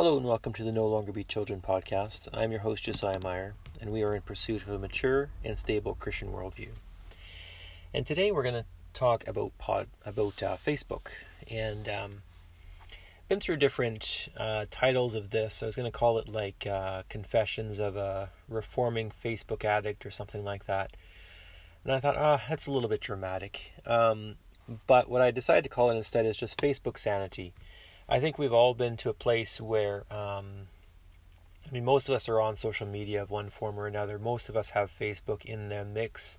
Hello and welcome to the No Longer Be Children podcast. I'm your host, Josiah Meyer, and we are in pursuit of a mature and stable Christian worldview. And today we're going to talk about pod, about uh, Facebook, and um, been through different uh, titles of this. I was going to call it like uh, Confessions of a Reforming Facebook Addict or something like that. And I thought, ah, oh, that's a little bit dramatic. Um, but what I decided to call it instead is just Facebook Sanity I think we've all been to a place where, um, I mean, most of us are on social media of one form or another. Most of us have Facebook in the mix.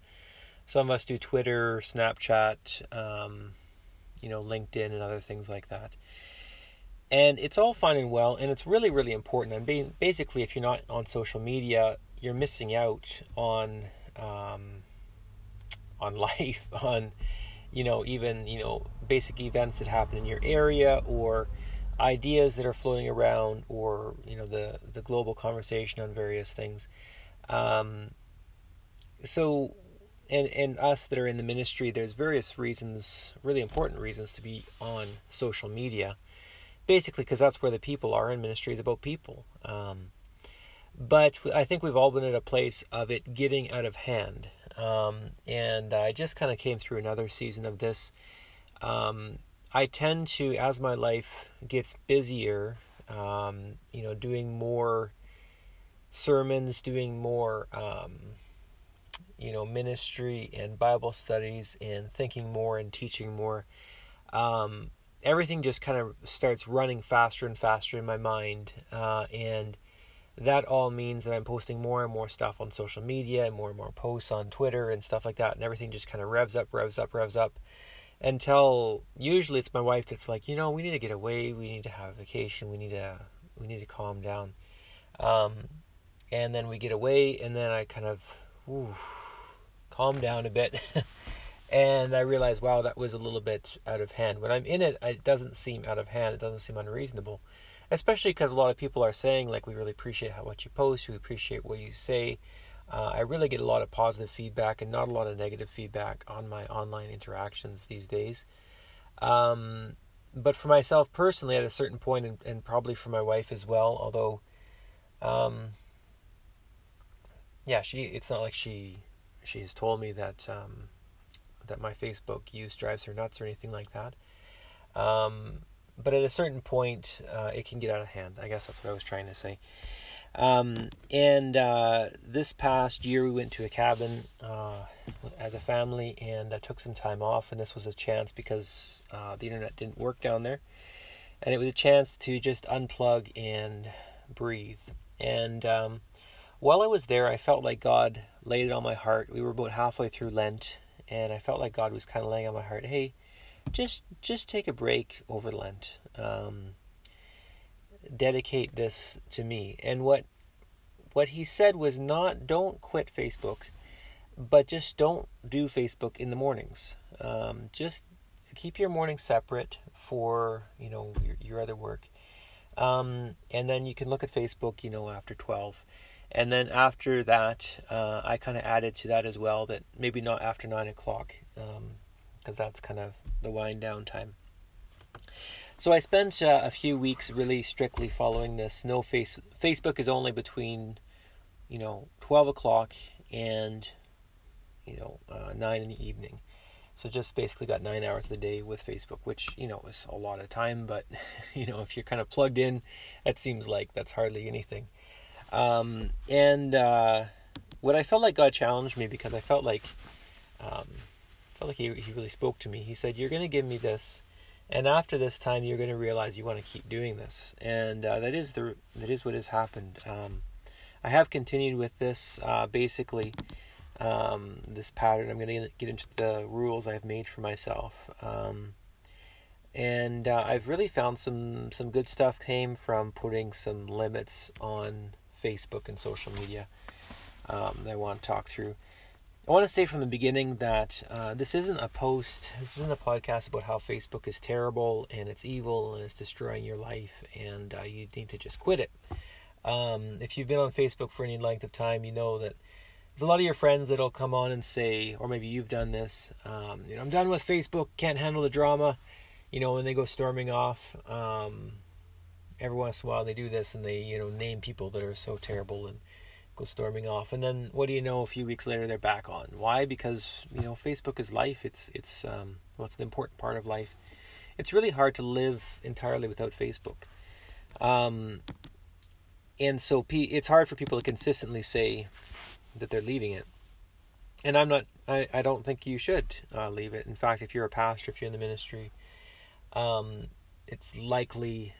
Some of us do Twitter, Snapchat, um, you know, LinkedIn, and other things like that. And it's all fine and well, and it's really, really important. And basically, if you're not on social media, you're missing out on um, on life, on you know, even you know, basic events that happen in your area or ideas that are floating around or you know the the global conversation on various things. Um, so and and us that are in the ministry there's various reasons really important reasons to be on social media. Basically because that's where the people are in ministry is about people. Um, but i think we've all been at a place of it getting out of hand um, and i just kind of came through another season of this um, I tend to, as my life gets busier, um, you know, doing more sermons, doing more, um, you know, ministry and Bible studies, and thinking more and teaching more. Um, everything just kind of starts running faster and faster in my mind, uh, and that all means that I'm posting more and more stuff on social media and more and more posts on Twitter and stuff like that, and everything just kind of revs up, revs up, revs up until usually it's my wife that's like, you know, we need to get away, we need to have a vacation, we need to we need to calm down. Um, and then we get away, and then I kind of ooh, calm down a bit, and I realize, wow, that was a little bit out of hand. When I'm in it, it doesn't seem out of hand. It doesn't seem unreasonable, especially because a lot of people are saying like, we really appreciate how what you post, we appreciate what you say. Uh, I really get a lot of positive feedback and not a lot of negative feedback on my online interactions these days. Um, but for myself personally, at a certain point, and, and probably for my wife as well, although, um, yeah, she it's not like she she has told me that um, that my Facebook use drives her nuts or anything like that. Um, but at a certain point, uh, it can get out of hand. I guess that's what I was trying to say. Um, and uh, this past year, we went to a cabin uh, as a family and I took some time off. And this was a chance because uh, the internet didn't work down there. And it was a chance to just unplug and breathe. And um, while I was there, I felt like God laid it on my heart. We were about halfway through Lent, and I felt like God was kind of laying on my heart, "Hey, just just take a break over Lent. Um, dedicate this to me. And what what he said was not don't quit Facebook, but just don't do Facebook in the mornings. Um, just keep your mornings separate for you know your, your other work, um, and then you can look at Facebook you know after twelve. And then after that, uh, I kind of added to that as well that maybe not after nine o'clock, because that's kind of the wind down time. So I spent uh, a few weeks really strictly following this. No face Facebook is only between, you know, twelve o'clock and, you know, uh, nine in the evening. So just basically got nine hours of the day with Facebook, which you know is a lot of time. But you know, if you're kind of plugged in, it seems like that's hardly anything. Um, and uh, what I felt like God challenged me because I felt like, um, felt like he he really spoke to me. He said, "You're going to give me this." and after this time you're going to realize you want to keep doing this and uh, that is the that is what has happened um, i have continued with this uh, basically um, this pattern i'm going to get into the rules i've made for myself um, and uh, i've really found some some good stuff came from putting some limits on facebook and social media um, that i want to talk through I want to say from the beginning that uh, this isn't a post, this isn't a podcast about how Facebook is terrible and it's evil and it's destroying your life and uh, you need to just quit it. Um, if you've been on Facebook for any length of time, you know that there's a lot of your friends that'll come on and say, or maybe you've done this, um, you know, I'm done with Facebook, can't handle the drama, you know, when they go storming off. Um, every once in a while they do this and they you know name people that are so terrible and storming off and then what do you know a few weeks later they're back on. Why? Because you know facebook is life. It's it's um well it's an important part of life. It's really hard to live entirely without facebook. Um and so P, it's hard for people to consistently say that they're leaving it. And i'm not i, I don't think you should uh, leave it. In fact if you're a pastor if you're in the ministry um, it's likely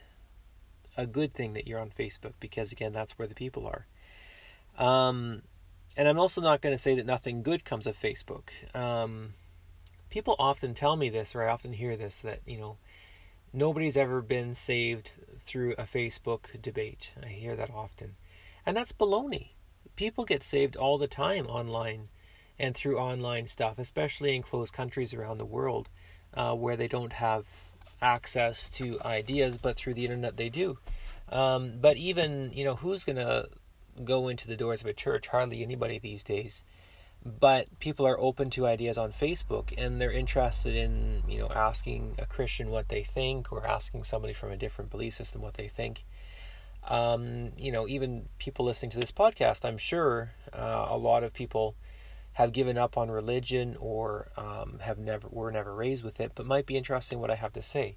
a good thing that you're on facebook because again that's where the people are um, and I'm also not going to say that nothing good comes of Facebook. Um, people often tell me this, or I often hear this, that, you know, nobody's ever been saved through a Facebook debate. I hear that often. And that's baloney. People get saved all the time online and through online stuff, especially in closed countries around the world uh, where they don't have access to ideas, but through the internet they do. Um, but even, you know, who's going to go into the doors of a church, hardly anybody these days. But people are open to ideas on Facebook and they're interested in, you know, asking a Christian what they think or asking somebody from a different belief system what they think. Um, you know, even people listening to this podcast, I'm sure uh, a lot of people have given up on religion or um, have never were never raised with it, but might be interested in what I have to say.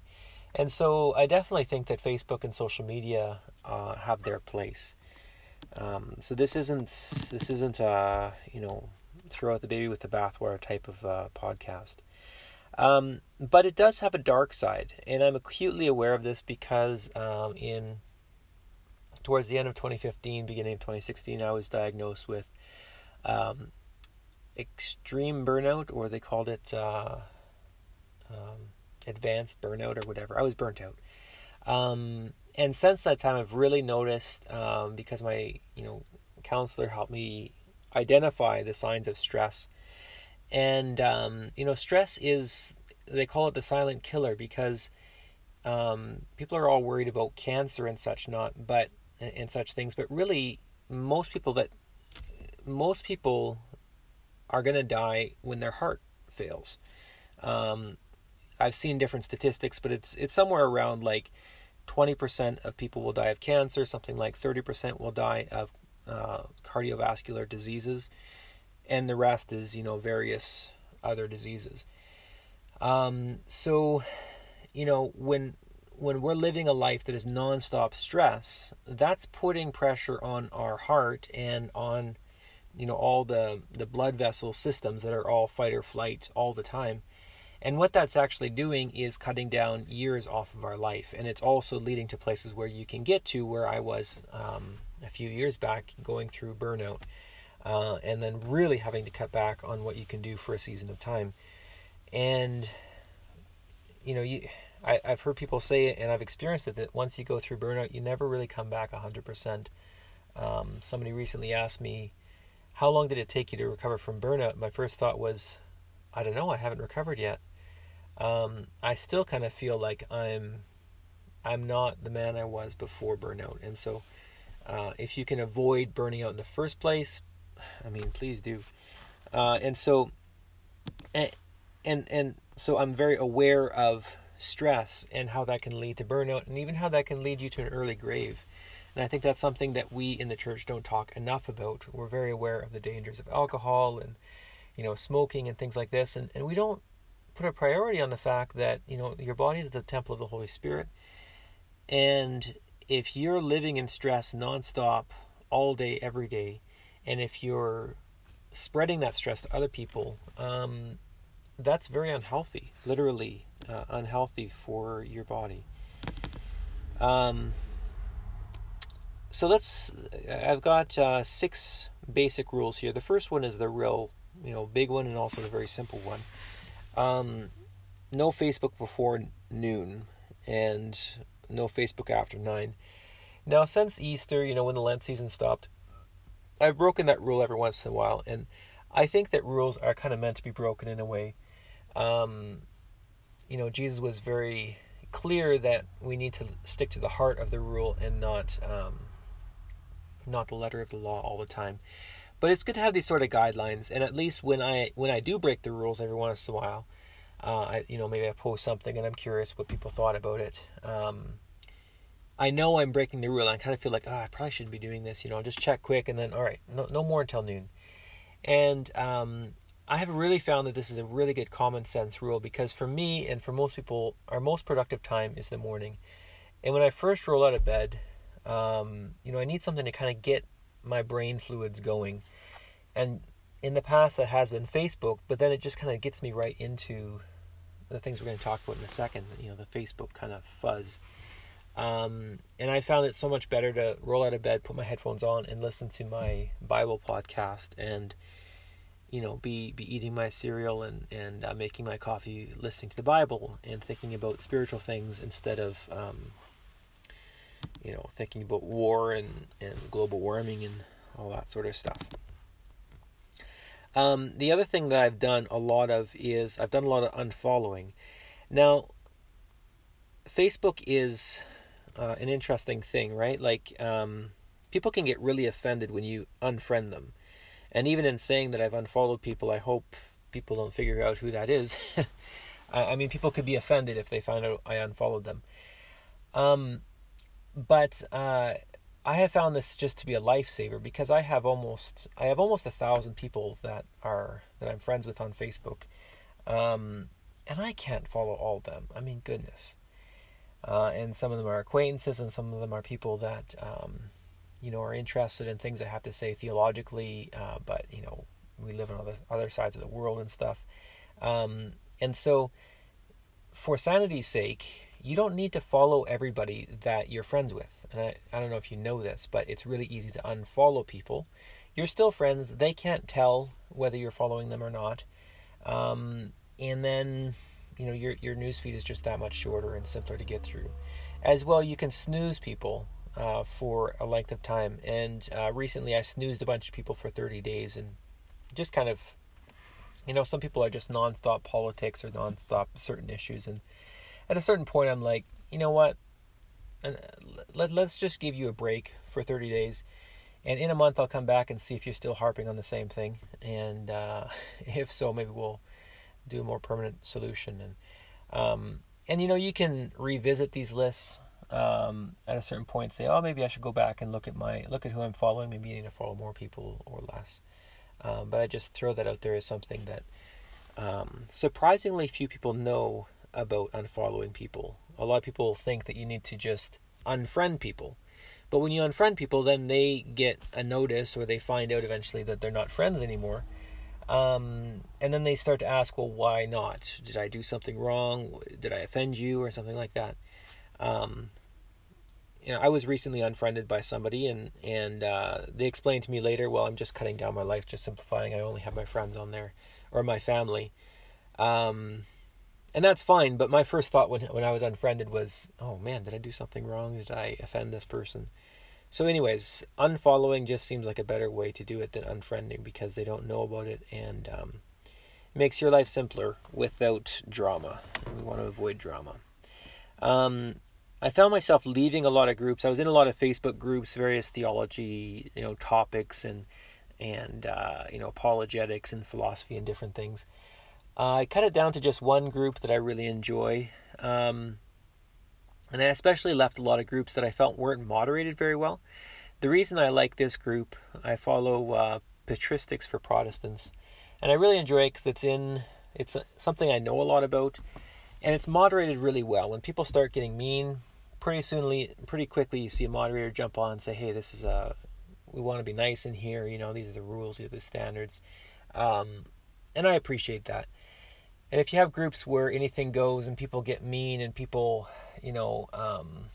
And so I definitely think that Facebook and social media uh, have their place. Um, so this isn't this isn't uh, you know throw out the baby with the bathwater type of uh, podcast. Um, but it does have a dark side, and I'm acutely aware of this because um, in towards the end of 2015, beginning of 2016, I was diagnosed with um, extreme burnout, or they called it uh, um, advanced burnout, or whatever. I was burnt out. And since that time, I've really noticed um, because my you know counselor helped me identify the signs of stress, and um, you know stress is they call it the silent killer because um, people are all worried about cancer and such not but and such things, but really most people that most people are going to die when their heart fails. Um, I've seen different statistics, but it's it's somewhere around like 20% of people will die of cancer, something like 30% will die of uh, cardiovascular diseases, and the rest is, you know, various other diseases. Um, so, you know, when when we're living a life that is nonstop stress, that's putting pressure on our heart and on, you know, all the the blood vessel systems that are all fight or flight all the time. And what that's actually doing is cutting down years off of our life. And it's also leading to places where you can get to where I was um, a few years back going through burnout. Uh, and then really having to cut back on what you can do for a season of time. And, you know, you. I, have heard people say it, and I've experienced it that once you go through burnout, you never really come back 100%. Um, somebody recently asked me, How long did it take you to recover from burnout? My first thought was, I don't know, I haven't recovered yet um, I still kind of feel like I'm I'm not the man I was before burnout, and so uh, if you can avoid burning out in the first place, I mean, please do. Uh, and so, and, and and so I'm very aware of stress and how that can lead to burnout, and even how that can lead you to an early grave. And I think that's something that we in the church don't talk enough about. We're very aware of the dangers of alcohol and you know smoking and things like this, and, and we don't put a priority on the fact that you know your body is the temple of the Holy Spirit, and if you're living in stress nonstop all day, every day, and if you're spreading that stress to other people, um, that's very unhealthy, literally uh, unhealthy for your body. Um, so let's. I've got uh, six basic rules here. The first one is the real, you know, big one, and also the very simple one. Um, no Facebook before noon, and no Facebook after nine. Now, since Easter, you know, when the Lent season stopped, I've broken that rule every once in a while, and I think that rules are kind of meant to be broken in a way. Um, you know, Jesus was very clear that we need to stick to the heart of the rule and not um, not the letter of the law all the time. But it's good to have these sort of guidelines, and at least when I when I do break the rules every once in a while, uh, I you know maybe I post something and I'm curious what people thought about it. Um, I know I'm breaking the rule. I kind of feel like, oh, I probably shouldn't be doing this. You know, just check quick and then, all right, no, no more until noon. And um, I have really found that this is a really good common sense rule because for me and for most people, our most productive time is the morning. And when I first roll out of bed, um, you know, I need something to kind of get my brain fluids going. And in the past, that has been Facebook, but then it just kind of gets me right into the things we're going to talk about in a second. You know, the Facebook kind of fuzz. Um, and I found it so much better to roll out of bed, put my headphones on, and listen to my Bible podcast, and you know, be be eating my cereal and and uh, making my coffee, listening to the Bible, and thinking about spiritual things instead of um, you know thinking about war and and global warming and all that sort of stuff. Um, the other thing that I've done a lot of is I've done a lot of unfollowing. Now, Facebook is uh, an interesting thing, right? Like, um, people can get really offended when you unfriend them. And even in saying that I've unfollowed people, I hope people don't figure out who that is. I mean, people could be offended if they find out I unfollowed them. Um, but uh, I have found this just to be a lifesaver because I have almost I have almost a thousand people that are that I'm friends with on Facebook, um, and I can't follow all of them. I mean, goodness. Uh, and some of them are acquaintances, and some of them are people that um, you know are interested in things I have to say theologically. Uh, but you know, we live on other other sides of the world and stuff, um, and so for sanity's sake, you don't need to follow everybody that you're friends with. And I, I don't know if you know this, but it's really easy to unfollow people. You're still friends. They can't tell whether you're following them or not. Um, and then you know your your newsfeed is just that much shorter and simpler to get through. As well, you can snooze people uh, for a length of time. And uh, recently, I snoozed a bunch of people for 30 days, and just kind of, you know, some people are just nonstop politics or nonstop certain issues, and at a certain point, I'm like, you know what? Uh, let let's just give you a break for 30 days. And in a month, I'll come back and see if you're still harping on the same thing. And uh, if so, maybe we'll do a more permanent solution. And um, and you know you can revisit these lists um, at a certain point. Say, oh, maybe I should go back and look at my look at who I'm following. Maybe I need to follow more people or less. Um, but I just throw that out there as something that um, surprisingly few people know about unfollowing people. A lot of people think that you need to just unfriend people. But when you unfriend people, then they get a notice or they find out eventually that they're not friends anymore. Um, and then they start to ask, well, why not? Did I do something wrong? Did I offend you or something like that? Um, you know, I was recently unfriended by somebody, and and uh, they explained to me later, well, I'm just cutting down my life, just simplifying. I only have my friends on there, or my family, um, and that's fine. But my first thought when when I was unfriended was, oh man, did I do something wrong? Did I offend this person? So, anyways, unfollowing just seems like a better way to do it than unfriending because they don't know about it and um, makes your life simpler without drama. We want to avoid drama. Um, I found myself leaving a lot of groups. I was in a lot of Facebook groups, various theology, you know, topics and and uh, you know apologetics and philosophy and different things. Uh, I cut it down to just one group that I really enjoy. Um, and I especially left a lot of groups that I felt weren't moderated very well. The reason I like this group, I follow uh, Patristics for Protestants, and I really enjoy it because it's in it's something I know a lot about, and it's moderated really well. When people start getting mean, pretty soonly, pretty quickly, you see a moderator jump on and say, "Hey, this is a we want to be nice in here. You know, these are the rules, these are the standards," um, and I appreciate that. And if you have groups where anything goes and people get mean and people you know, um,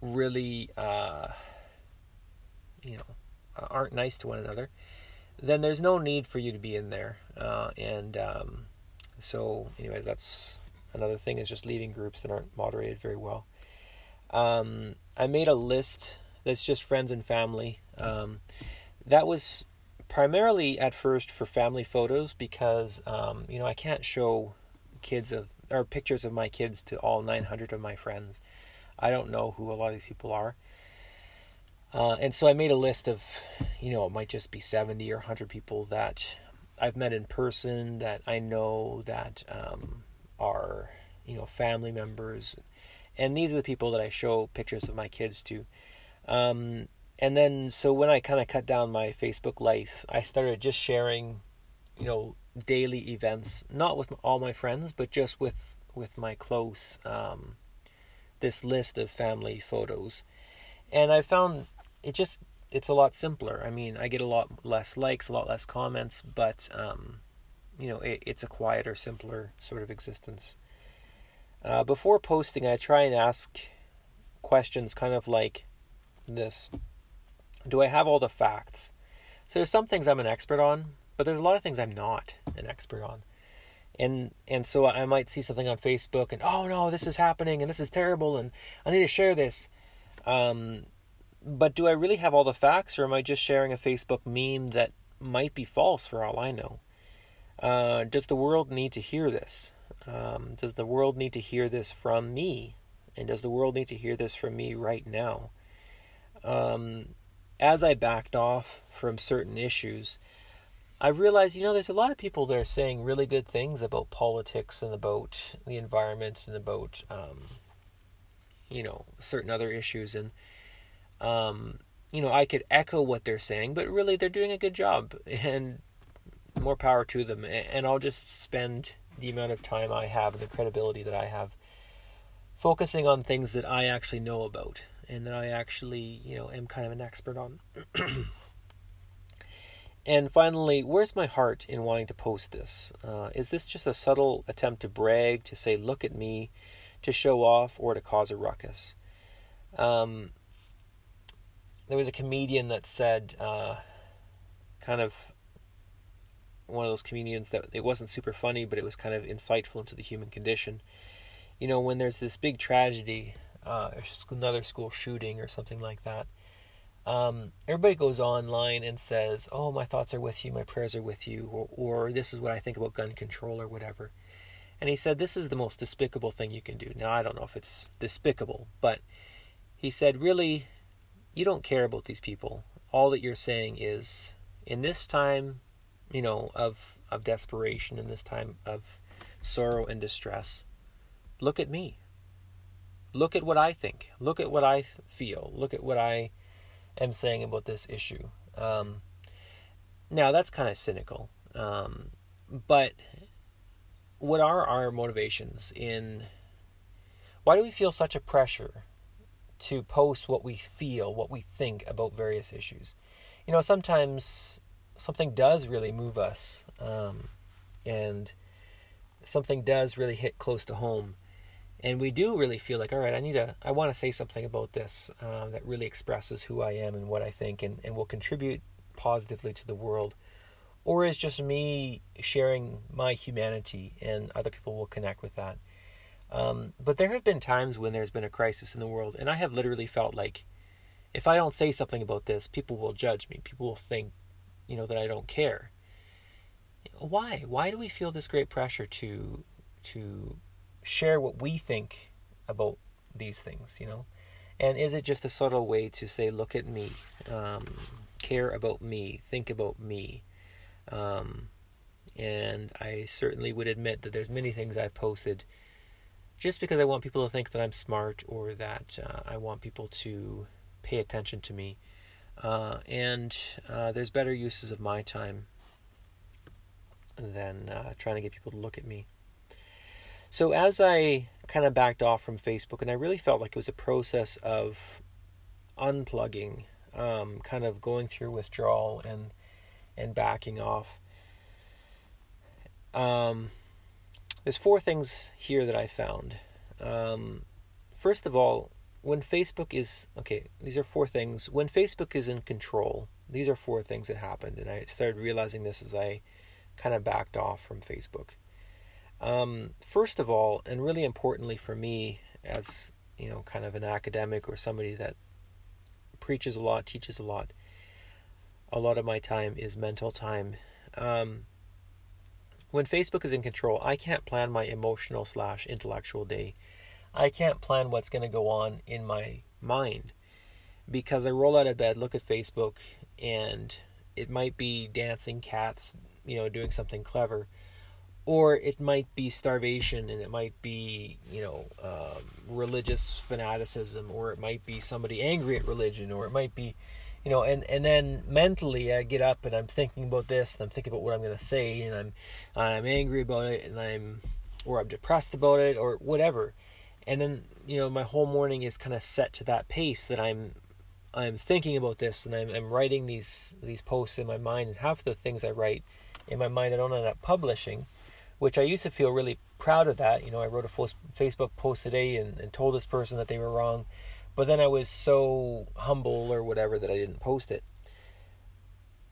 really, uh, you know, aren't nice to one another, then there's no need for you to be in there. Uh, and um, so, anyways, that's another thing is just leaving groups that aren't moderated very well. Um, I made a list that's just friends and family. Um, that was primarily at first for family photos because um, you know I can't show kids of or pictures of my kids to all 900 of my friends. I don't know who a lot of these people are. Uh, and so I made a list of, you know, it might just be 70 or 100 people that I've met in person that I know that um, are, you know, family members. and these are the people that I show pictures of my kids to. Um, and then, so when I kind of cut down my Facebook life, I started just sharing, you know, daily events, not with all my friends, but just with with my close. Um, this list of family photos, and I found it just it's a lot simpler. I mean, I get a lot less likes, a lot less comments, but um, you know, it, it's a quieter, simpler sort of existence. Uh, before posting, I try and ask questions kind of like this Do I have all the facts? So there's some things I'm an expert on, but there's a lot of things I'm not an expert on. And and so I might see something on Facebook and oh no, this is happening and this is terrible and I need to share this. Um, but do I really have all the facts or am I just sharing a Facebook meme that might be false for all I know? Uh, does the world need to hear this? Um, does the world need to hear this from me? And does the world need to hear this from me right now? Um, as I backed off from certain issues, I realized, you know, there's a lot of people that are saying really good things about politics and about the environment and about, um, you know, certain other issues. And, um, you know, I could echo what they're saying, but really they're doing a good job. And more power to them. And I'll just spend the amount of time I have and the credibility that I have focusing on things that I actually know about and that I actually, you know, am kind of an expert on. and finally, where's my heart in wanting to post this? Uh, is this just a subtle attempt to brag, to say, look at me, to show off, or to cause a ruckus? Um, there was a comedian that said, uh, kind of one of those comedians that it wasn't super funny, but it was kind of insightful into the human condition. You know, when there's this big tragedy, uh, another school shooting or something like that, um, everybody goes online and says, "Oh, my thoughts are with you, my prayers are with you," or, or "This is what I think about gun control," or whatever. And he said, "This is the most despicable thing you can do." Now, I don't know if it's despicable, but he said, "Really, you don't care about these people. All that you're saying is, in this time you know, of of desperation in this time of sorrow and distress. Look at me. Look at what I think. Look at what I feel. Look at what I am saying about this issue. Um, now that's kind of cynical, um, but what are our motivations in? Why do we feel such a pressure to post what we feel, what we think about various issues? You know, sometimes something does really move us, um, and something does really hit close to home, and we do really feel like, all right, I need to, I want to say something about this uh, that really expresses who I am and what I think, and, and will contribute positively to the world, or is just me sharing my humanity, and other people will connect with that. Um, but there have been times when there's been a crisis in the world, and I have literally felt like if I don't say something about this, people will judge me. People will think you know that I don't care. Why? Why do we feel this great pressure to to share what we think about these things? You know, and is it just a subtle way to say, "Look at me, um, care about me, think about me"? Um, and I certainly would admit that there's many things I've posted just because I want people to think that I'm smart or that uh, I want people to pay attention to me. Uh, and uh, there's better uses of my time than uh, trying to get people to look at me. So as I kind of backed off from Facebook, and I really felt like it was a process of unplugging, um, kind of going through withdrawal and and backing off. Um, there's four things here that I found. Um, first of all, when Facebook is okay, these are four things. When Facebook is in control, these are four things that happened, and I started realizing this as I kind of backed off from Facebook. Um, first of all, and really importantly for me, as you know, kind of an academic or somebody that preaches a lot, teaches a lot, a lot of my time is mental time. Um, when Facebook is in control, I can't plan my emotional slash intellectual day I can't plan what's going to go on in my mind because I roll out of bed, look at Facebook, and it might be dancing cats, you know, doing something clever, or it might be starvation and it might be you know um, religious fanaticism or it might be somebody angry at religion or it might be you know and and then mentally i get up and i'm thinking about this and i'm thinking about what i'm going to say and i'm i'm angry about it and i'm or i'm depressed about it or whatever. And then you know my whole morning is kind of set to that pace that i'm i'm thinking about this and i'm, I'm writing these these posts in my mind and half the things i write in my mind i don't end up publishing which I used to feel really proud of that. You know, I wrote a full Facebook post today and, and told this person that they were wrong, but then I was so humble or whatever that I didn't post it.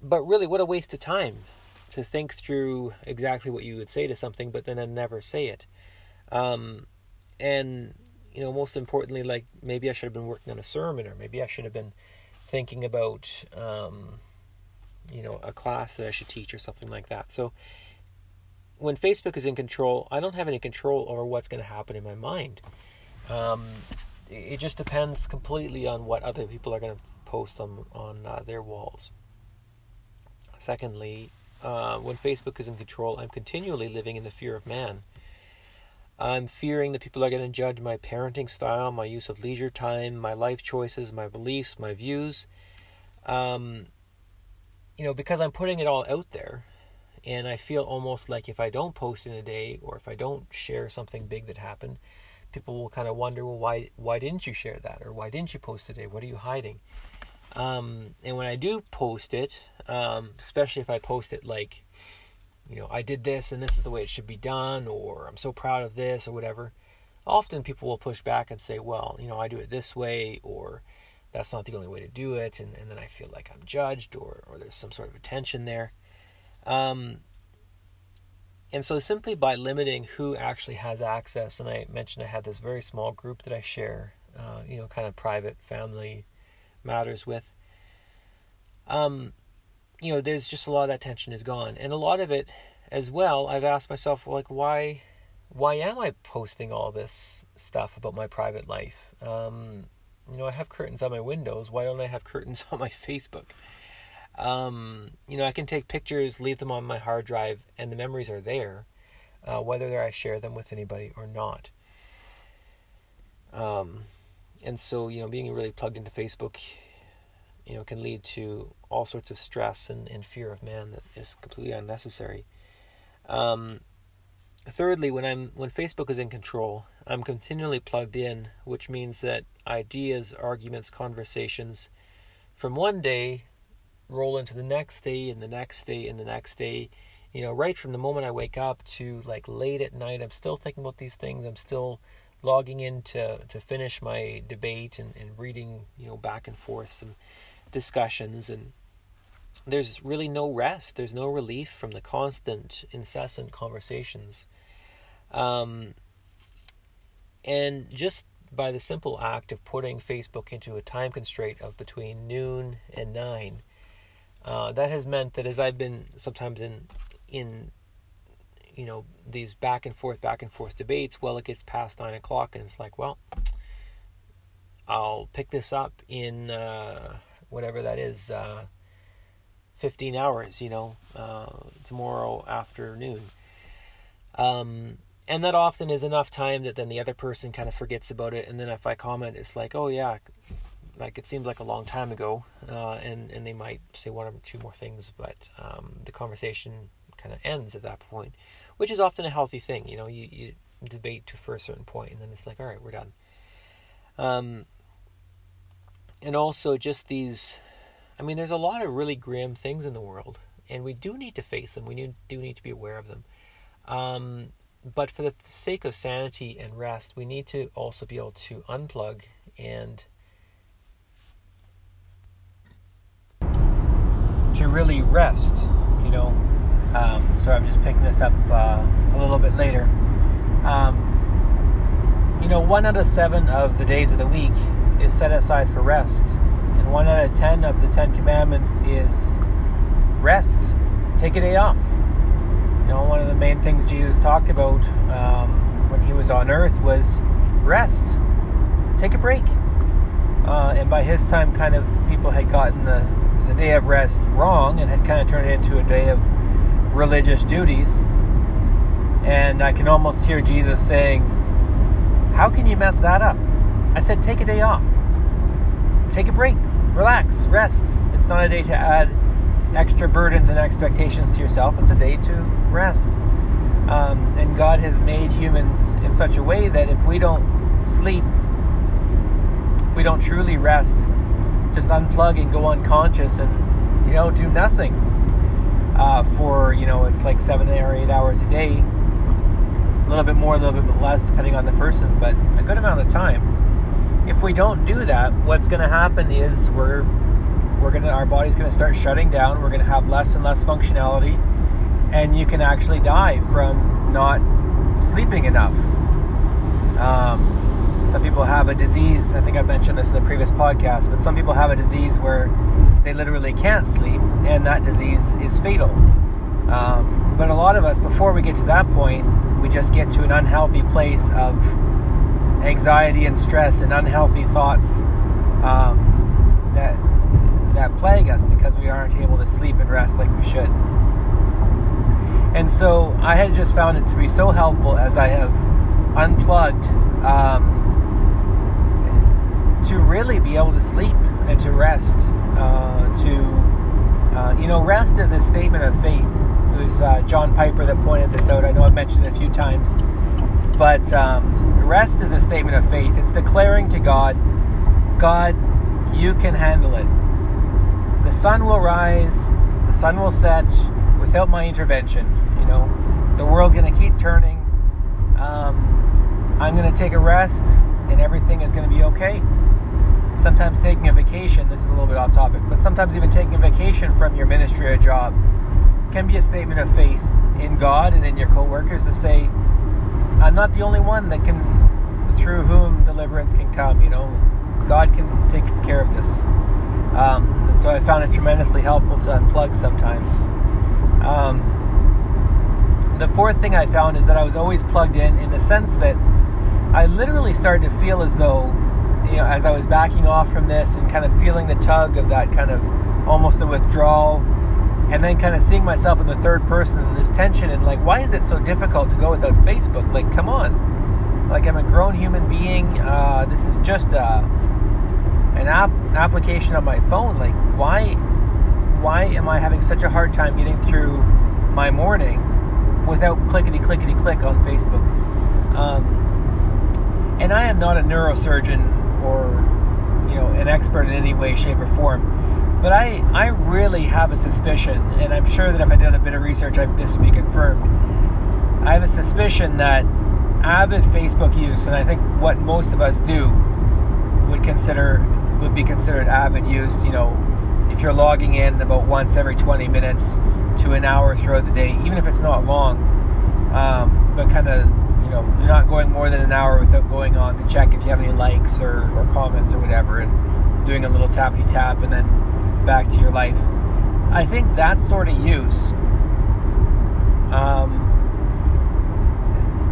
But really, what a waste of time to think through exactly what you would say to something, but then never say it. Um, and you know, most importantly, like maybe I should have been working on a sermon, or maybe I should have been thinking about, um, you know, a class that I should teach, or something like that. So when Facebook is in control, I don't have any control over what's going to happen in my mind. Um, it just depends completely on what other people are going to post on on uh, their walls. Secondly, uh, when Facebook is in control, I'm continually living in the fear of man. I'm fearing that people are going to judge my parenting style, my use of leisure time, my life choices, my beliefs, my views. Um, you know, because I'm putting it all out there, and I feel almost like if I don't post in a day or if I don't share something big that happened, people will kind of wonder, well, why why didn't you share that or why didn't you post today? What are you hiding? Um, and when I do post it, um, especially if I post it like, you know, I did this and this is the way it should be done, or I'm so proud of this or whatever. Often people will push back and say, well, you know, I do it this way, or that's not the only way to do it, and, and then I feel like I'm judged, or or there's some sort of attention there. Um, and so simply by limiting who actually has access, and I mentioned I had this very small group that I share, uh, you know, kind of private family matters with. Um, you know, there's just a lot of that tension is gone, and a lot of it as well. I've asked myself, like, why, why am I posting all this stuff about my private life? Um, you know, I have curtains on my windows. Why don't I have curtains on my Facebook? Um, you know, I can take pictures, leave them on my hard drive, and the memories are there, uh, whether I share them with anybody or not. Um, and so, you know, being really plugged into Facebook, you know, can lead to all sorts of stress and, and fear of man that is completely unnecessary. Um, thirdly, when I'm when Facebook is in control, I'm continually plugged in, which means that ideas, arguments, conversations from one day roll into the next day and the next day and the next day. You know, right from the moment I wake up to like late at night, I'm still thinking about these things. I'm still logging in to, to finish my debate and, and reading, you know, back and forth some discussions. And there's really no rest, there's no relief from the constant, incessant conversations. Um, and just by the simple act of putting Facebook into a time constraint of between noon and nine, uh, that has meant that as I've been sometimes in in you know these back and forth back and forth debates, well, it gets past nine o'clock and it's like, well, I'll pick this up in uh, whatever that is, uh, fifteen hours, you know, uh, tomorrow afternoon. Um, and that often is enough time that then the other person kind of forgets about it, and then if I comment, it's like, oh yeah, like it seems like a long time ago, uh, and and they might say one or two more things, but um, the conversation kind of ends at that point, which is often a healthy thing. You know, you, you debate to for a certain point, and then it's like, all right, we're done. Um, and also just these, I mean, there's a lot of really grim things in the world, and we do need to face them. We need, do need to be aware of them. Um, but for the sake of sanity and rest, we need to also be able to unplug and to really rest, you know. Um, so I'm just picking this up uh, a little bit later. Um, you know, one out of seven of the days of the week is set aside for rest, and one out of ten of the Ten Commandments is rest. Take a day off. You know, one of the main things Jesus talked about um, when he was on earth was rest. Take a break. Uh, and by his time, kind of people had gotten the the day of rest wrong and had kind of turned it into a day of religious duties. And I can almost hear Jesus saying, How can you mess that up? I said, Take a day off. Take a break. Relax. Rest. It's not a day to add extra burdens and expectations to yourself. It's a day to rest. Um, and God has made humans in such a way that if we don't sleep, if we don't truly rest, just unplug and go unconscious and, you know, do nothing uh, for, you know, it's like seven or eight hours a day, a little bit more, a little bit less, depending on the person, but a good amount of time. If we don't do that, what's going to happen is we're we're gonna our body's gonna start shutting down. We're gonna have less and less functionality, and you can actually die from not sleeping enough. Um, some people have a disease. I think I mentioned this in the previous podcast, but some people have a disease where they literally can't sleep, and that disease is fatal. Um, but a lot of us, before we get to that point, we just get to an unhealthy place of anxiety and stress and unhealthy thoughts um, that that plague us because we aren't able to sleep and rest like we should. And so I had just found it to be so helpful as I have unplugged um, to really be able to sleep and to rest. Uh, to, uh, you know, rest is a statement of faith. It was uh, John Piper that pointed this out. I know I've mentioned it a few times. But um, rest is a statement of faith. It's declaring to God, God, you can handle it the sun will rise, the sun will set without my intervention. You know, the world's going to keep turning. Um, I'm going to take a rest, and everything is going to be okay. Sometimes taking a vacation, this is a little bit off topic, but sometimes even taking a vacation from your ministry or job can be a statement of faith in God and in your coworkers to say, I'm not the only one that can, through whom deliverance can come. You know, God can take care of this. Um, and so I found it tremendously helpful to unplug sometimes. Um, the fourth thing I found is that I was always plugged in in the sense that I literally started to feel as though, you know, as I was backing off from this and kind of feeling the tug of that kind of almost a withdrawal, and then kind of seeing myself in the third person and this tension and like, why is it so difficult to go without Facebook? Like, come on. Like, I'm a grown human being. Uh, this is just. Uh, an app application on my phone. Like, why why am I having such a hard time getting through my morning without clickety clickety click on Facebook? Um, and I am not a neurosurgeon or you know an expert in any way, shape, or form. But I, I really have a suspicion, and I'm sure that if I did a bit of research, I, this would be confirmed. I have a suspicion that avid Facebook use, and I think what most of us do, would consider would be considered avid use. You know, if you're logging in about once every 20 minutes to an hour throughout the day, even if it's not long, um, but kind of you know you're not going more than an hour without going on to check if you have any likes or, or comments or whatever, and doing a little tappity tap and then back to your life. I think that sort of use um,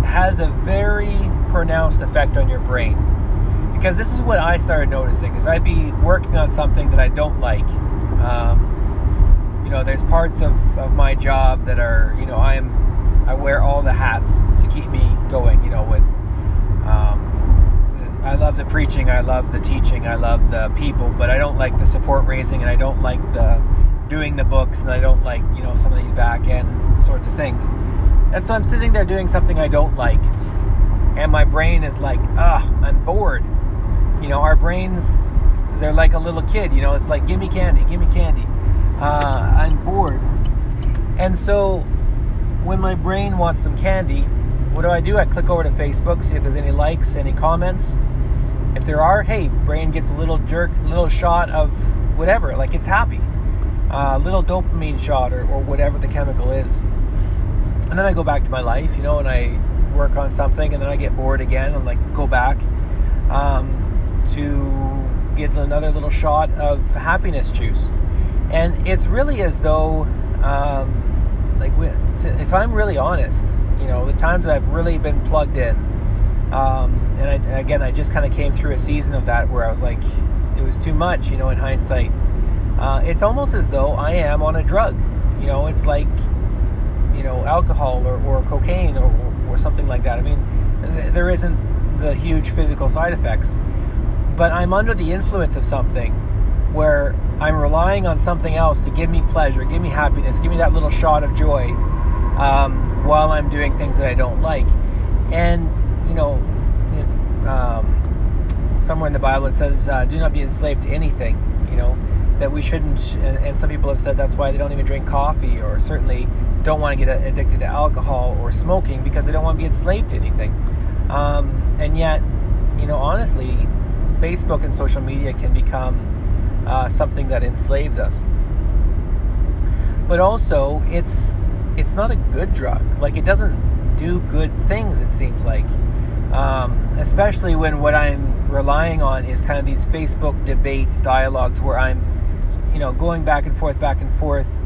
has a very pronounced effect on your brain because this is what I started noticing is I'd be working on something that I don't like. Um, you know, there's parts of, of my job that are, you know, I am I wear all the hats to keep me going. You know, with um, I love the preaching, I love the teaching, I love the people, but I don't like the support raising, and I don't like the doing the books, and I don't like you know some of these back end sorts of things. And so I'm sitting there doing something I don't like, and my brain is like, ugh, I'm bored you know, our brains, they're like a little kid, you know, it's like, give me candy, give me candy. Uh, I'm bored. And so when my brain wants some candy, what do I do? I click over to Facebook, see if there's any likes, any comments. If there are, hey, brain gets a little jerk, little shot of whatever, like it's happy. A uh, little dopamine shot or, or whatever the chemical is. And then I go back to my life, you know, and I work on something and then I get bored again and like go back. Um, to get another little shot of happiness juice. And it's really as though, um, like, if I'm really honest, you know, the times that I've really been plugged in, um, and I, again, I just kind of came through a season of that where I was like, it was too much, you know, in hindsight. Uh, it's almost as though I am on a drug. You know, it's like, you know, alcohol or, or cocaine or, or something like that. I mean, th- there isn't the huge physical side effects, but I'm under the influence of something where I'm relying on something else to give me pleasure, give me happiness, give me that little shot of joy um, while I'm doing things that I don't like. And, you know, um, somewhere in the Bible it says, uh, do not be enslaved to anything, you know, that we shouldn't, and, and some people have said that's why they don't even drink coffee or certainly don't want to get addicted to alcohol or smoking because they don't want to be enslaved to anything. Um, and yet, you know, honestly, Facebook and social media can become uh, something that enslaves us. But also, it's it's not a good drug. Like it doesn't do good things. It seems like, um, especially when what I'm relying on is kind of these Facebook debates, dialogues where I'm, you know, going back and forth, back and forth,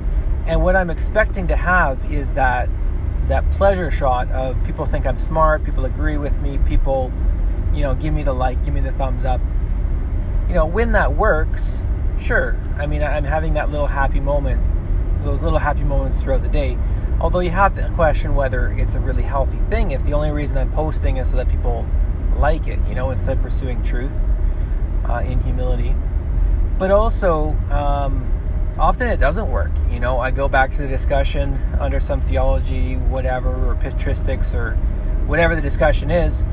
and what I'm expecting to have is that that pleasure shot of people think I'm smart, people agree with me, people, you know, give me the like, give me the thumbs up. You know, when that works, Sure. I mean, I'm having that little happy moment, those little happy moments throughout the day. Although you have to question whether it's a really healthy thing if the only reason I'm posting is so that people like it, you know, instead of pursuing truth uh, in humility. But also, um, often it doesn't work. You know, I go back to the discussion under some theology, whatever, or patristics, or whatever the discussion is,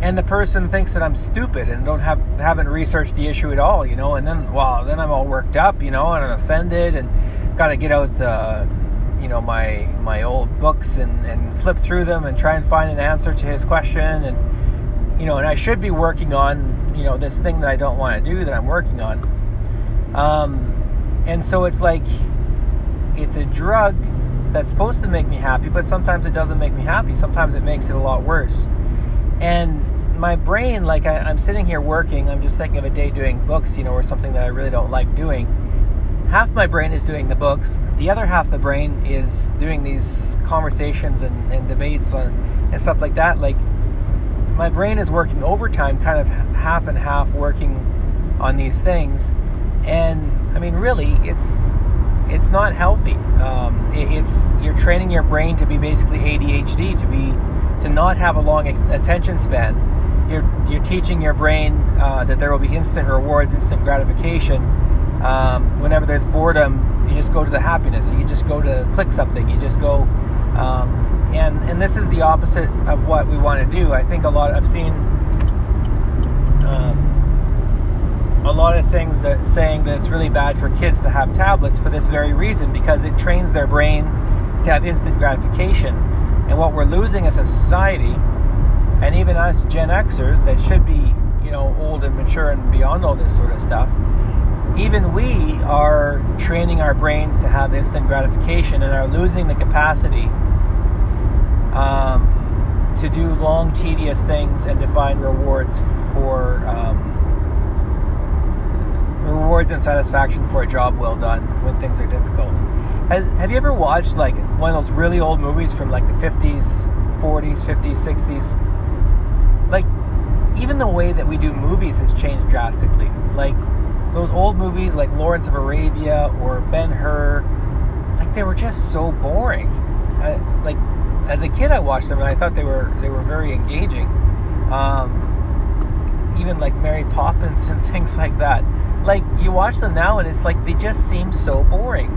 and the person thinks that I'm stupid and don't have haven't researched the issue at all, you know, and then well, then I'm all worked up, you know, and I'm offended and got to get out the you know my my old books and and flip through them and try and find an answer to his question and you know, and I should be working on, you know, this thing that I don't want to do that I'm working on. Um and so it's like it's a drug that's supposed to make me happy, but sometimes it doesn't make me happy. Sometimes it makes it a lot worse and my brain like I, i'm sitting here working i'm just thinking of a day doing books you know or something that i really don't like doing half my brain is doing the books the other half the brain is doing these conversations and, and debates on, and stuff like that like my brain is working overtime kind of half and half working on these things and i mean really it's it's not healthy um, it, it's you're training your brain to be basically adhd to be to not have a long attention span. You're, you're teaching your brain uh, that there will be instant rewards, instant gratification. Um, whenever there's boredom, you just go to the happiness. You just go to click something. You just go, um, and and this is the opposite of what we want to do. I think a lot. I've seen um, a lot of things that saying that it's really bad for kids to have tablets for this very reason because it trains their brain to have instant gratification and what we're losing as a society, and even us Gen Xers that should be, you know, old and mature and beyond all this sort of stuff, even we are training our brains to have instant gratification and are losing the capacity um, to do long, tedious things and to find rewards for um, rewards and satisfaction for a job well done when things are difficult. Has, have you ever watched like one of those really old movies from like the 50s, 40s, 50s, 60s? Like, even the way that we do movies has changed drastically. Like, those old movies like Lawrence of Arabia or Ben Hur, like they were just so boring. I, like, as a kid, I watched them and I thought they were they were very engaging. Um, even like Mary Poppins and things like that. Like you watch them now and it's like they just seem so boring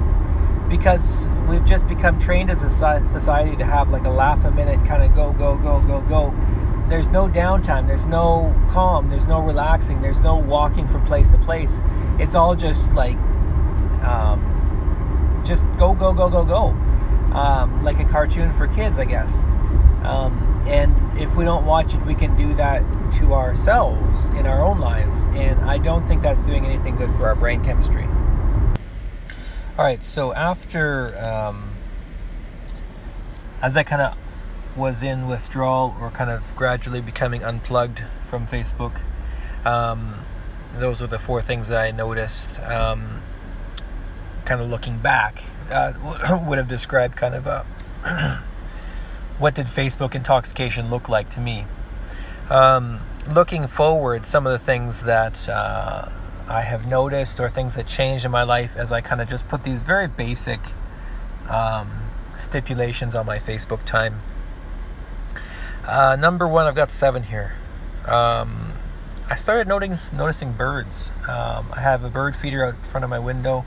because we've just become trained as a society to have like a laugh a minute kind of go go go go go there's no downtime there's no calm there's no relaxing there's no walking from place to place. It's all just like um, just go go go go go. Um, like a cartoon for kids i guess. Um, and if we don't watch it we can do that to ourselves in our own lives. And i don't think that's doing anything good for our brain chemistry. All right, so after, um, as I kind of was in withdrawal or kind of gradually becoming unplugged from Facebook, um, those are the four things that I noticed. Um, kind of looking back, uh, would have described kind of a what did Facebook intoxication look like to me. Um, looking forward, some of the things that uh, I have noticed or things that changed in my life as I kind of just put these very basic um, stipulations on my Facebook time. Uh, number one, I've got seven here. Um, I started noticing noticing birds. Um, I have a bird feeder out front of my window,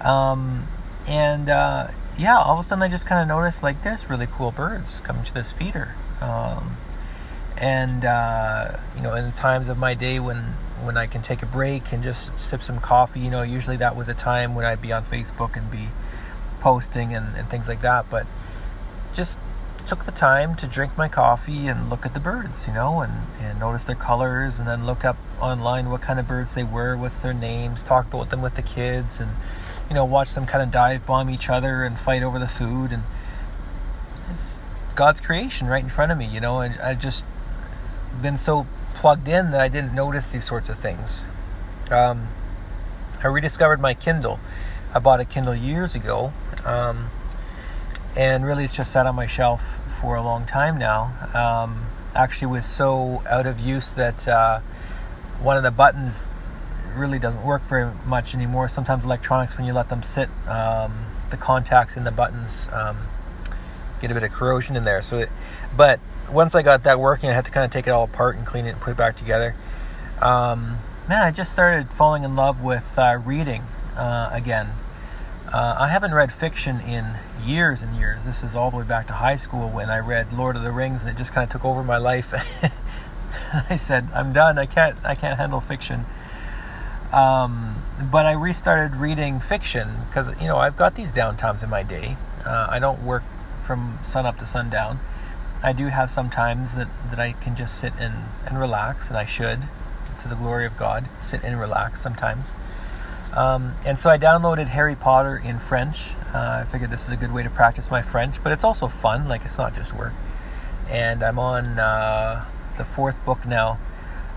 um, and uh, yeah, all of a sudden I just kind of noticed like there's really cool birds coming to this feeder. Um, and uh, you know, in the times of my day when when I can take a break and just sip some coffee, you know, usually that was a time when I'd be on Facebook and be posting and, and things like that. But just took the time to drink my coffee and look at the birds, you know, and, and notice their colors and then look up online what kind of birds they were, what's their names, talk about them with the kids and, you know, watch them kind of dive bomb each other and fight over the food. And it's God's creation right in front of me, you know, and I just been so plugged in that I didn't notice these sorts of things. Um, I rediscovered my Kindle. I bought a Kindle years ago, um, and really it's just sat on my shelf for a long time now. Um, actually, was so out of use that uh, one of the buttons really doesn't work very much anymore. Sometimes electronics, when you let them sit, um, the contacts in the buttons um, get a bit of corrosion in there. So, it, but once I got that working, I had to kind of take it all apart and clean it and put it back together. Um, man, I just started falling in love with uh, reading uh, again. Uh, I haven't read fiction in years and years. This is all the way back to high school when I read Lord of the Rings, and it just kind of took over my life. I said, "I'm done. I can't. I can't handle fiction." Um, but I restarted reading fiction because you know I've got these downtimes in my day. Uh, I don't work from sun up to sundown. I do have some times that, that I can just sit and, and relax, and I should, to the glory of God, sit and relax sometimes. Um, and so I downloaded Harry Potter in French. Uh, I figured this is a good way to practice my French, but it's also fun, like it's not just work. And I'm on uh, the fourth book now.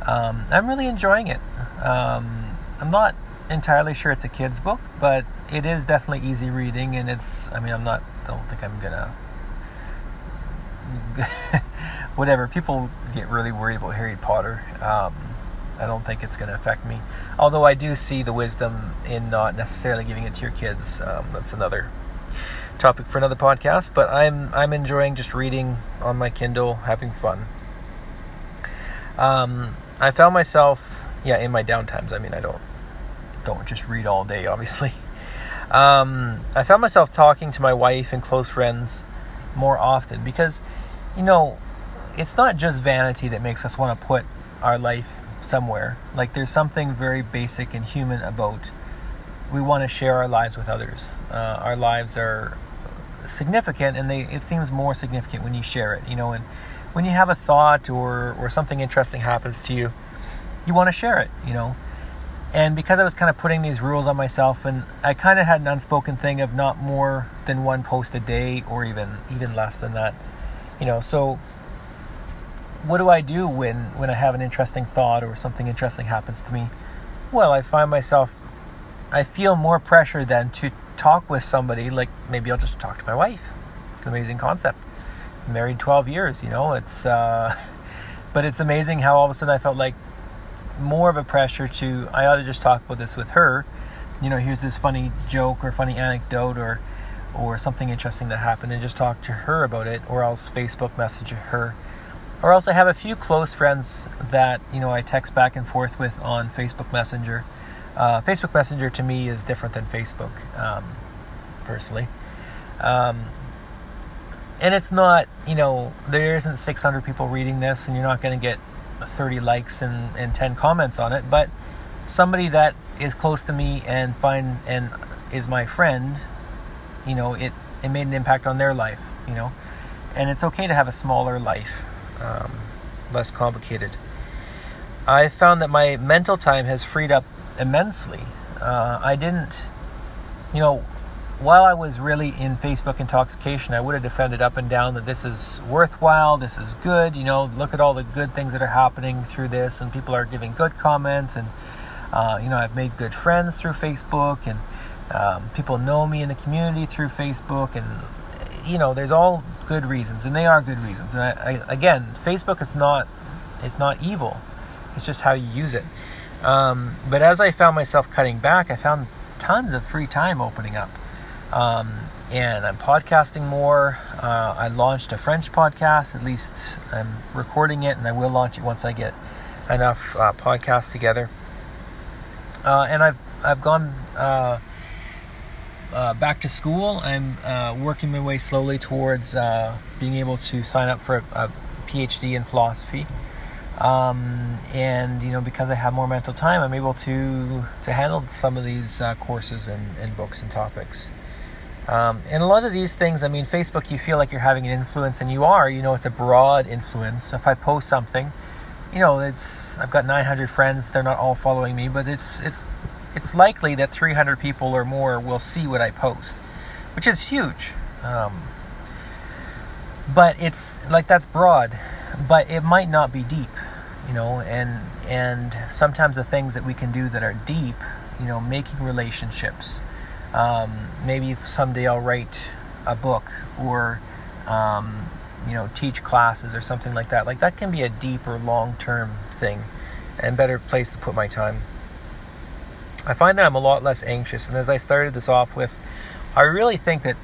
Um, I'm really enjoying it. Um, I'm not entirely sure it's a kid's book, but it is definitely easy reading, and it's, I mean, I'm not, don't think I'm gonna whatever. People get really worried about Harry Potter. I don't think it's going to affect me. Although I do see the wisdom in not necessarily giving it to your kids. Um, that's another topic for another podcast. But I'm I'm enjoying just reading on my Kindle, having fun. Um, I found myself, yeah, in my downtimes. I mean, I don't don't just read all day, obviously. Um, I found myself talking to my wife and close friends more often because, you know, it's not just vanity that makes us want to put our life somewhere. Like there's something very basic and human about we want to share our lives with others. Uh, our lives are significant, and they it seems more significant when you share it. You know, and when you have a thought or or something interesting happens to you, you want to share it. You know. And because I was kind of putting these rules on myself, and I kind of had an unspoken thing of not more than one post a day, or even even less than that, you know. So, what do I do when when I have an interesting thought or something interesting happens to me? Well, I find myself, I feel more pressure than to talk with somebody. Like maybe I'll just talk to my wife. It's an amazing concept. married 12 years, you know. It's, uh, but it's amazing how all of a sudden I felt like more of a pressure to I ought to just talk about this with her. You know, here's this funny joke or funny anecdote or or something interesting that happened and just talk to her about it or else Facebook message her. Or else I have a few close friends that, you know, I text back and forth with on Facebook Messenger. Uh, Facebook Messenger to me is different than Facebook, um, personally. Um, and it's not, you know, there isn't 600 people reading this, and you're not going to get 30 likes and, and 10 comments on it, but somebody that is close to me and find and is my friend, you know, it, it made an impact on their life, you know, and it's okay to have a smaller life, um, less complicated. I found that my mental time has freed up immensely. Uh, I didn't, you know, while I was really in Facebook intoxication, I would have defended up and down that this is worthwhile, this is good. You know, look at all the good things that are happening through this, and people are giving good comments, and uh, you know, I've made good friends through Facebook, and um, people know me in the community through Facebook, and you know, there's all good reasons, and they are good reasons. And I, I, again, Facebook is not it's not evil; it's just how you use it. Um, but as I found myself cutting back, I found tons of free time opening up. Um, and I'm podcasting more. Uh, I launched a French podcast. At least I'm recording it, and I will launch it once I get enough uh, podcasts together. Uh, and I've I've gone uh, uh, back to school. I'm uh, working my way slowly towards being able to sign up for a, a PhD in philosophy. Um, and you know, because I have more mental time, I'm able to to handle some of these courses and, and books and topics. Um, and a lot of these things, I mean, Facebook, you feel like you're having an influence, and you are. You know, it's a broad influence. If I post something, you know, it's I've got 900 friends. They're not all following me, but it's it's it's likely that 300 people or more will see what I post, which is huge. Um, but it's like that's broad, but it might not be deep, you know. And and sometimes the things that we can do that are deep, you know, making relationships um, maybe someday I'll write a book or, um, you know, teach classes or something like that. Like that can be a deeper, long term thing and better place to put my time. I find that I'm a lot less anxious. And as I started this off with, I really think that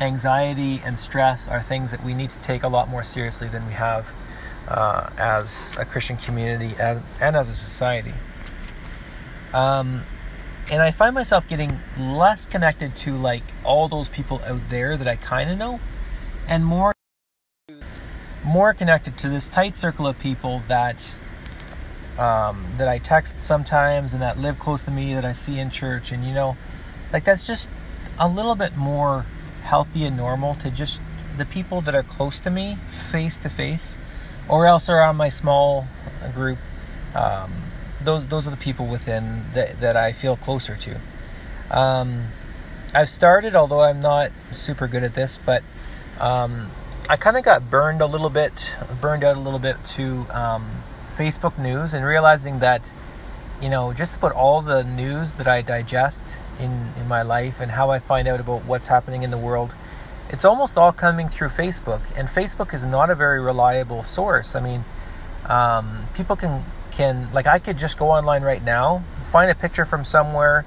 anxiety and stress are things that we need to take a lot more seriously than we have uh, as a Christian community as, and as a society. Um, and I find myself getting less connected to like all those people out there that I kind of know, and more more connected to this tight circle of people that um, that I text sometimes and that live close to me that I see in church, and you know, like that's just a little bit more healthy and normal to just the people that are close to me face to face, or else around my small group. Um, those those are the people within that that I feel closer to. Um, I've started, although I'm not super good at this, but um, I kind of got burned a little bit, burned out a little bit to um, Facebook news, and realizing that you know just about all the news that I digest in in my life and how I find out about what's happening in the world. It's almost all coming through Facebook, and Facebook is not a very reliable source. I mean, um, people can can like I could just go online right now, find a picture from somewhere,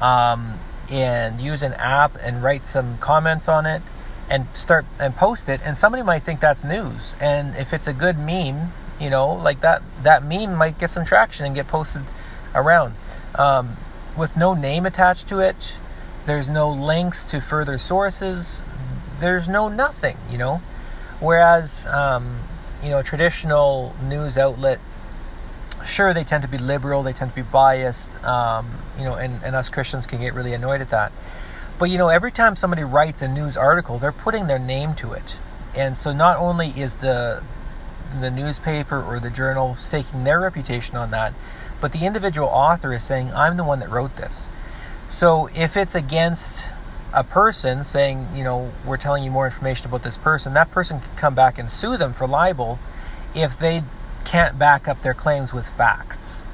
um, and use an app and write some comments on it and start and post it and somebody might think that's news and if it's a good meme you know like that that meme might get some traction and get posted around. Um, with no name attached to it there's no links to further sources there's no nothing you know? Whereas um, you know traditional news outlet sure they tend to be liberal they tend to be biased um, you know and, and us christians can get really annoyed at that. But you know every time somebody writes a news article they're putting their name to it. And so not only is the the newspaper or the journal staking their reputation on that but the individual author is saying i'm the one that wrote this so if it's against a person saying you know we're telling you more information about this person that person can come back and sue them for libel if they can't back up their claims with facts.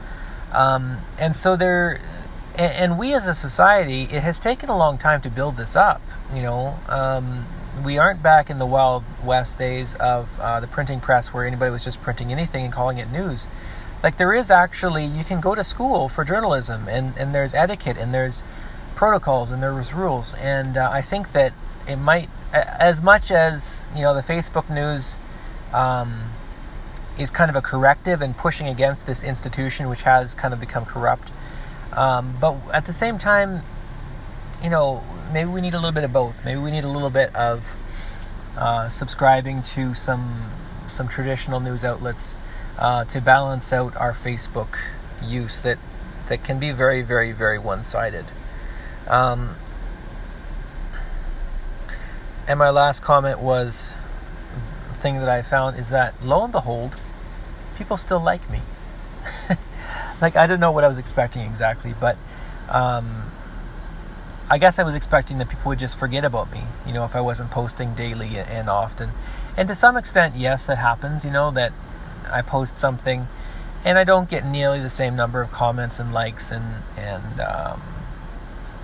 Um, and so they're, and, and, we as a society, it has taken a long time to build this up. You know, um, we aren't back in the Wild West days of uh, the printing press where anybody was just printing anything and calling it news. Like there is actually, you can go to school for journalism, and, and there's etiquette, and there's protocols, and there's rules. And uh, I think that it might, as much as you know, the Facebook news. Um, is kind of a corrective and pushing against this institution, which has kind of become corrupt. Um, but at the same time, you know, maybe we need a little bit of both. Maybe we need a little bit of uh, subscribing to some some traditional news outlets uh, to balance out our Facebook use that that can be very, very, very one-sided. Um, and my last comment was thing that I found is that lo and behold, people still like me. like I don't know what I was expecting exactly, but um, I guess I was expecting that people would just forget about me. You know, if I wasn't posting daily and often, and to some extent, yes, that happens. You know that I post something, and I don't get nearly the same number of comments and likes and and um,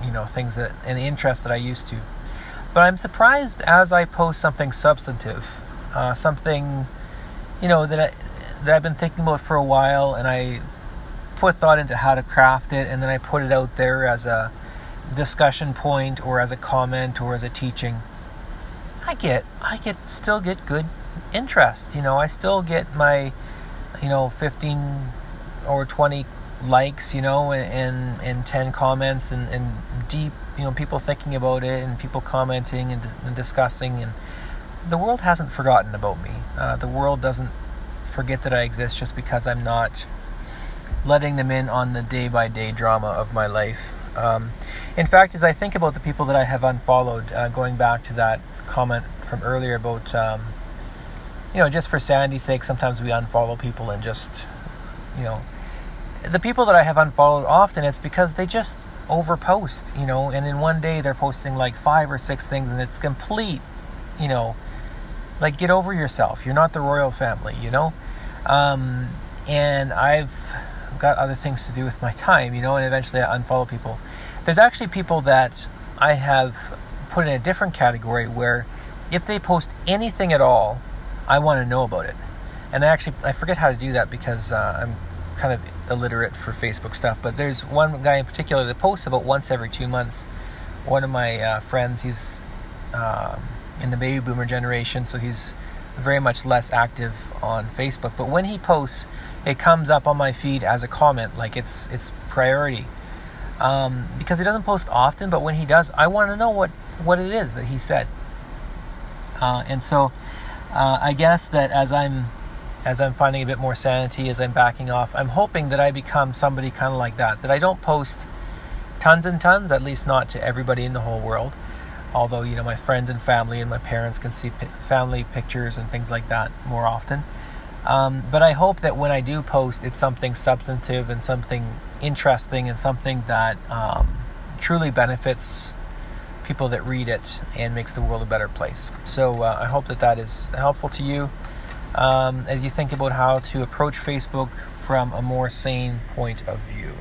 you know things that and the interest that I used to. But I'm surprised as I post something substantive, uh, something you know that I, that I've been thinking about for a while, and I put thought into how to craft it, and then I put it out there as a discussion point or as a comment or as a teaching, I get I get still get good interest. You know, I still get my you know 15 or 20 likes, you know, and and 10 comments and, and deep, you know, people thinking about it and people commenting and, and discussing and the world hasn't forgotten about me. Uh, the world doesn't forget that I exist just because I'm not letting them in on the day by day drama of my life. Um, in fact, as I think about the people that I have unfollowed, uh, going back to that comment from earlier about, um, you know, just for sanity's sake, sometimes we unfollow people and just, you know, the people that I have unfollowed often, it's because they just overpost, you know, and in one day they're posting like five or six things and it's complete, you know, like get over yourself. You're not the royal family, you know? Um, and I've got other things to do with my time, you know, and eventually I unfollow people. There's actually people that I have put in a different category where if they post anything at all, I want to know about it. And I actually I forget how to do that because uh, I'm kind of illiterate for Facebook stuff. But there's one guy in particular that posts about once every two months. One of my uh, friends, he's um, in the baby boomer generation, so he's very much less active on Facebook. But when he posts, it comes up on my feed as a comment, like it's it's priority. Um, because he doesn't post often, but when he does, I want to know what what it is that he said. Uh, and so, uh, I guess that as I'm as I'm finding a bit more sanity, as I'm backing off, I'm hoping that I become somebody kind of like that. That I don't post tons and tons, at least not to everybody in the whole world although you know my friends and family and my parents can see family pictures and things like that more often. Um, but i hope that when i do post it's something substantive and something interesting and something that um, truly benefits people that read it and makes the world a better place. So uh, i hope that that is helpful to you. Um, as you think about how to approach facebook from a more sane point of view